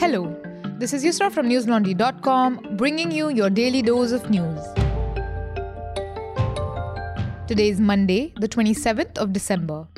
Hello, this is Yusra from newslaundry.com bringing you your daily dose of news. Today is Monday, the 27th of December.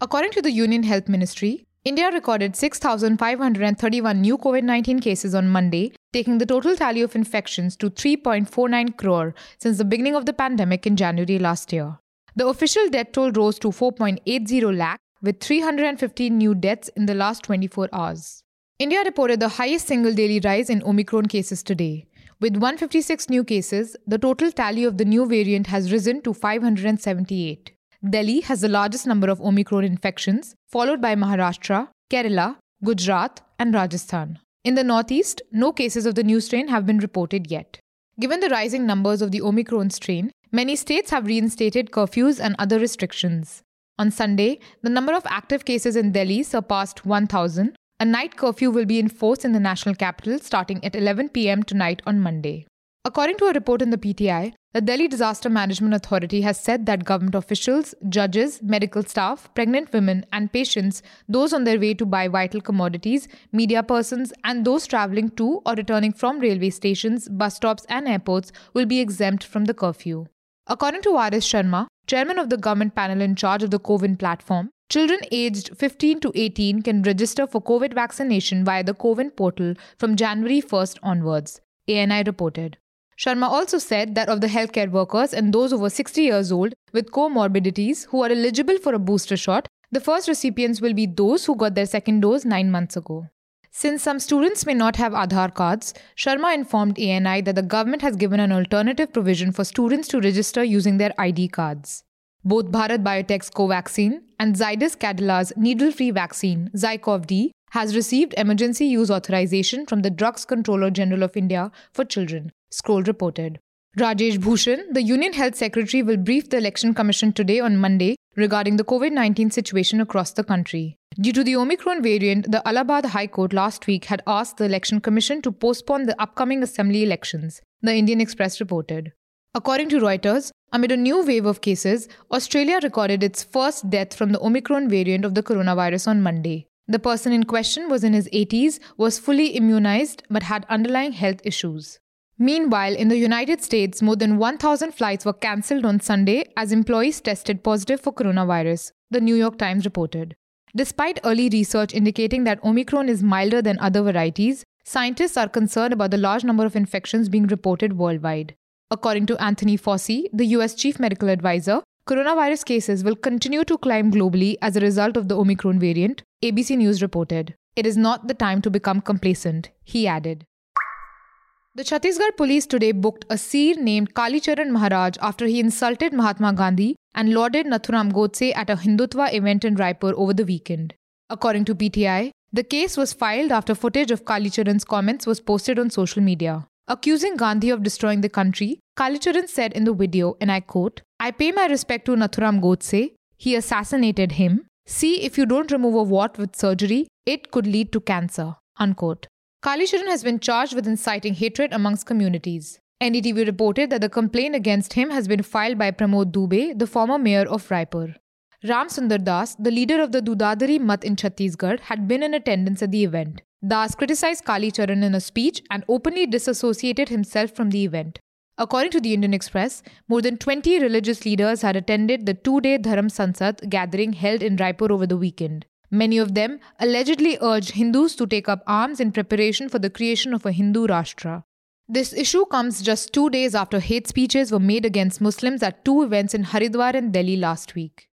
According to the Union Health Ministry, India recorded 6,531 new COVID 19 cases on Monday, taking the total tally of infections to 3.49 crore since the beginning of the pandemic in January last year. The official death toll rose to 4.80 lakh, with 315 new deaths in the last 24 hours. India reported the highest single daily rise in Omicron cases today. With 156 new cases, the total tally of the new variant has risen to 578. Delhi has the largest number of Omicron infections, followed by Maharashtra, Kerala, Gujarat, and Rajasthan. In the northeast, no cases of the new strain have been reported yet. Given the rising numbers of the Omicron strain, many states have reinstated curfews and other restrictions. On Sunday, the number of active cases in Delhi surpassed 1,000, a night curfew will be enforced in the national capital starting at 11 pm tonight on Monday. According to a report in the PTI, the Delhi Disaster Management Authority has said that government officials, judges, medical staff, pregnant women, and patients, those on their way to buy vital commodities, media persons, and those traveling to or returning from railway stations, bus stops, and airports will be exempt from the curfew. According to R.S. Sharma, chairman of the government panel in charge of the CoWIN platform, Children aged 15 to 18 can register for COVID vaccination via the CoWIN portal from January 1st onwards, ANI reported. Sharma also said that of the healthcare workers and those over 60 years old with comorbidities who are eligible for a booster shot, the first recipients will be those who got their second dose nine months ago. Since some students may not have Aadhaar cards, Sharma informed ANI that the government has given an alternative provision for students to register using their ID cards. Both Bharat Biotech's Covaxin and Zydus Cadila's needle-free vaccine, ZyCoV-D, has received emergency use authorization from the Drugs Controller General of India for children, Scroll reported. Rajesh Bhushan, the Union Health Secretary, will brief the Election Commission today on Monday regarding the COVID 19 situation across the country. Due to the Omicron variant, the Allahabad High Court last week had asked the Election Commission to postpone the upcoming assembly elections, the Indian Express reported. According to Reuters, amid a new wave of cases, Australia recorded its first death from the Omicron variant of the coronavirus on Monday. The person in question was in his 80s, was fully immunized, but had underlying health issues. Meanwhile, in the United States, more than 1,000 flights were cancelled on Sunday as employees tested positive for coronavirus, the New York Times reported. Despite early research indicating that Omicron is milder than other varieties, scientists are concerned about the large number of infections being reported worldwide. According to Anthony Fauci, the US chief medical advisor, coronavirus cases will continue to climb globally as a result of the Omicron variant, ABC News reported. It is not the time to become complacent, he added. The Chhattisgarh police today booked a seer named Kali Kalicharan Maharaj after he insulted Mahatma Gandhi and lauded Nathuram Godse at a Hindutva event in Raipur over the weekend. According to PTI, the case was filed after footage of Kali Kalicharan's comments was posted on social media. Accusing Gandhi of destroying the country, Kalicharan said in the video, and I quote, I pay my respect to Nathuram Godse. He assassinated him. See if you don't remove a wart with surgery, it could lead to cancer. Unquote. Kalicharan has been charged with inciting hatred amongst communities. NDTV reported that the complaint against him has been filed by Pramod Dubey, the former mayor of Raipur. Ram Sundar Das, the leader of the Dudhadhari Math in Chhattisgarh, had been in attendance at the event. Das criticized Kali Charan in a speech and openly disassociated himself from the event. According to the Indian Express, more than 20 religious leaders had attended the two day Dharam Sansad gathering held in Raipur over the weekend. Many of them allegedly urged Hindus to take up arms in preparation for the creation of a Hindu Rashtra. This issue comes just two days after hate speeches were made against Muslims at two events in Haridwar and Delhi last week.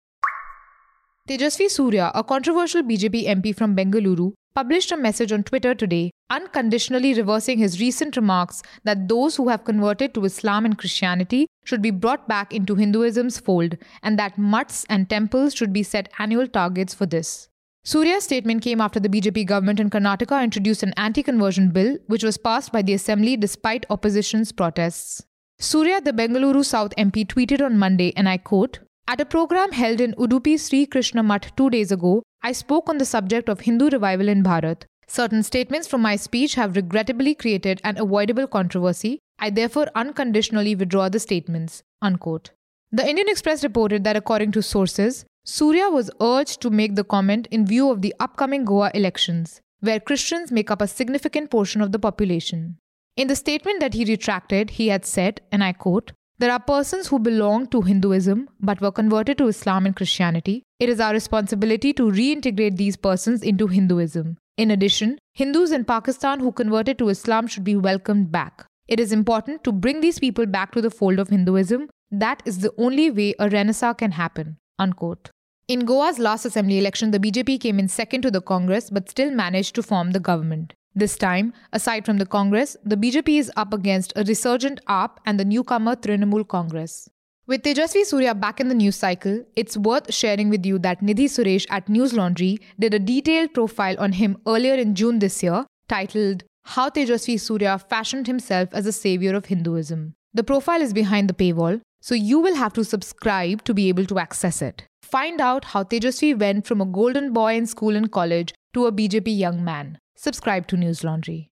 Tejasvi Surya, a controversial BJP MP from Bengaluru, published a message on Twitter today, unconditionally reversing his recent remarks that those who have converted to Islam and Christianity should be brought back into Hinduism's fold and that mutts and temples should be set annual targets for this. Surya's statement came after the BJP government in Karnataka introduced an anti conversion bill, which was passed by the assembly despite opposition's protests. Surya, the Bengaluru South MP, tweeted on Monday, and I quote, At a program held in Udupi Sri Krishna Mutt two days ago, I spoke on the subject of Hindu revival in Bharat. Certain statements from my speech have regrettably created an avoidable controversy. I therefore unconditionally withdraw the statements. Unquote. The Indian Express reported that according to sources, Surya was urged to make the comment in view of the upcoming Goa elections. where Christians make up a significant portion of the population. In the statement that he retracted, he had said, and I quote, there are persons who belong to Hinduism but were converted to Islam and Christianity. It is our responsibility to reintegrate these persons into Hinduism. In addition, Hindus in Pakistan who converted to Islam should be welcomed back. It is important to bring these people back to the fold of Hinduism. That is the only way a renaissance can happen. Unquote. In Goa's last assembly election, the BJP came in second to the Congress but still managed to form the government. This time, aside from the Congress, the BJP is up against a resurgent AAP and the newcomer Trinamool Congress. With Tejasvi Surya back in the news cycle, it's worth sharing with you that Nidhi Suresh at News Laundry did a detailed profile on him earlier in June this year titled How Tejasvi Surya Fashioned Himself as a Savior of Hinduism. The profile is behind the paywall, so you will have to subscribe to be able to access it. Find out how Tejasvi went from a golden boy in school and college to a BJP young man subscribe to News Laundry.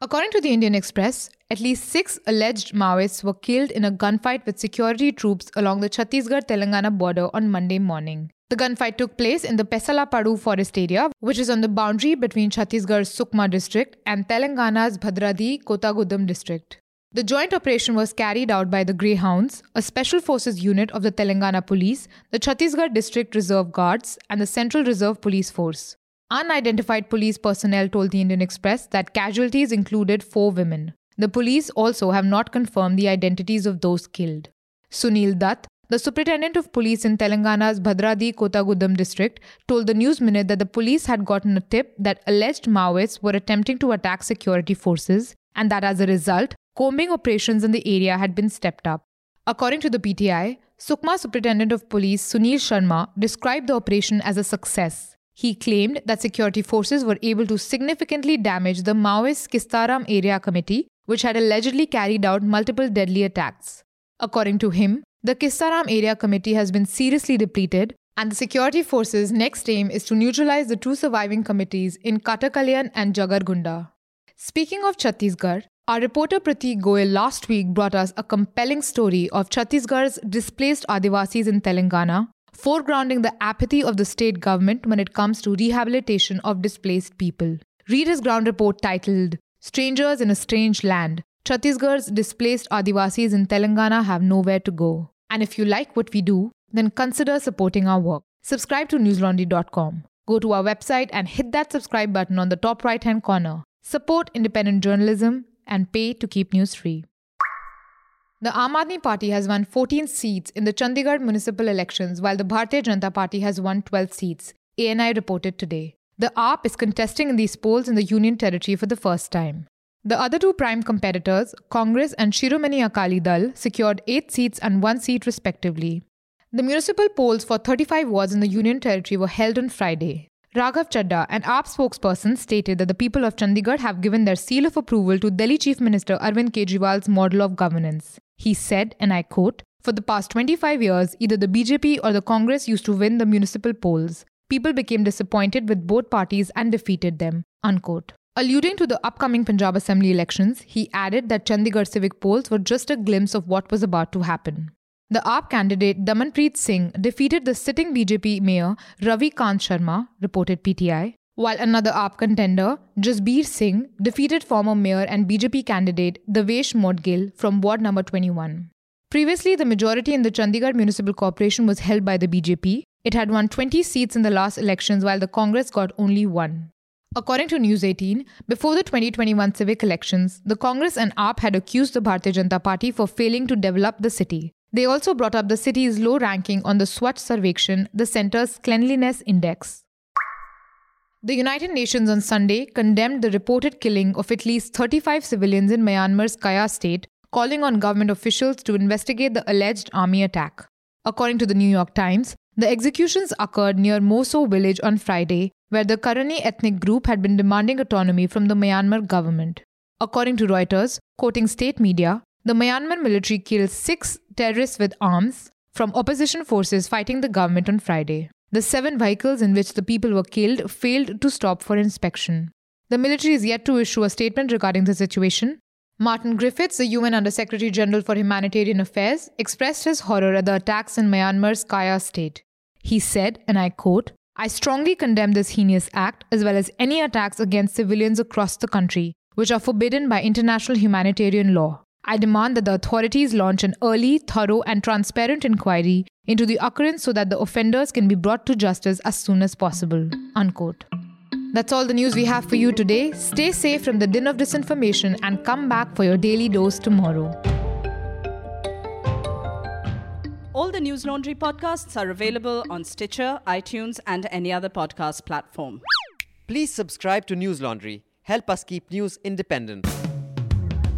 According to the Indian Express, at least six alleged Maoists were killed in a gunfight with security troops along the Chhattisgarh Telangana border on Monday morning. The gunfight took place in the Pesala Padu forest area, which is on the boundary between Chhattisgarh's Sukma district and Telangana's Bhadradri Kothagudem district. The joint operation was carried out by the Greyhounds, a special forces unit of the Telangana Police, the Chhattisgarh District Reserve Guards, and the Central Reserve Police Force. Unidentified police personnel told the Indian Express that casualties included four women. The police also have not confirmed the identities of those killed. Sunil Dutt, the superintendent of police in Telangana's Bhadradri Kothagudem district, told the News Minute that the police had gotten a tip that alleged Maoists were attempting to attack security forces and that as a result, combing operations in the area had been stepped up. According to the PTI, Sukma Superintendent of Police Sunil Sharma described the operation as a success. He claimed that security forces were able to significantly damage the Maoist Kistaram Area Committee, which had allegedly carried out multiple deadly attacks. According to him, the Kistaram Area Committee has been seriously depleted, and the security forces' next aim is to neutralize the two surviving committees in Katakalyan and Jagargunda. Speaking of Chhattisgarh, our reporter Pratik Goyal last week brought us a compelling story of Chhattisgarh's displaced Adivasis in Telangana foregrounding the apathy of the state government when it comes to rehabilitation of displaced people. Read his ground report titled Strangers in a Strange Land. Chhattisgarh's displaced Adivasis in Telangana have nowhere to go. And if you like what we do, then consider supporting our work. Subscribe to newslaundry.com. Go to our website and hit that subscribe button on the top right hand corner. Support independent journalism and pay to keep news free. The Aam Aadmi Party has won 14 seats in the Chandigarh municipal elections, while the Bharatiya Janata Party has won 12 seats, ANI reported today. The AAP is contesting in these polls in the Union Territory for the first time. The other two prime competitors, Congress and Shiromani Akali Dal, secured 8 seats and 1 seat respectively. The municipal polls for 35 wards in the Union Territory were held on Friday. Raghav Chadha, an AAP spokesperson, stated that the people of Chandigarh have given their seal of approval to Delhi Chief Minister Arvind Kejriwal's model of governance. He said, and I quote, For the past 25 years, either the BJP or the Congress used to win the municipal polls. People became disappointed with both parties and defeated them. Unquote. Alluding to the upcoming Punjab Assembly elections, he added that Chandigarh civic polls were just a glimpse of what was about to happen. The AAP candidate Damanpreet Singh defeated the sitting BJP mayor Ravi Kant Sharma, reported PTI, while another AAP contender, Jasbir Singh, defeated former mayor and BJP candidate Devesh Modgil from Ward number 21. Previously, the majority in the Chandigarh Municipal Corporation was held by the BJP. It had won 20 seats in the last elections, while the Congress got only one. According to News 18, before the 2021 civic elections, the Congress and AAP had accused the Bharatiya Janata Party for failing to develop the city. They also brought up the city's low ranking on the Swachh Sarvekshan, the center's cleanliness index. The United Nations on Sunday condemned the reported killing of at least 35 civilians in Myanmar's Kayah state, calling on government officials to investigate the alleged army attack. According to the New York Times, the executions occurred near Moso village on Friday, where the Karenni ethnic group had been demanding autonomy from the Myanmar government. According to Reuters, quoting state media, the Myanmar military killed six terrorists with arms from opposition forces fighting the government on Friday. The seven vehicles in which the people were killed failed to stop for inspection. The military is yet to issue a statement regarding the situation. Martin Griffiths, the UN Under Secretary General for Humanitarian Affairs, expressed his horror at the attacks in Myanmar's Kayah state. He said, and I quote, I strongly condemn this heinous act as well as any attacks against civilians across the country, which are forbidden by international humanitarian law. I demand that the authorities launch an early, thorough, and transparent inquiry into the occurrence so that the offenders can be brought to justice as soon as possible. Unquote. That's all the news we have for you today. Stay safe from the din of disinformation and come back for your daily dose tomorrow. All the News Laundry podcasts are available on Stitcher, iTunes, and any other podcast platform. Please subscribe to News Laundry. Help us keep news independent.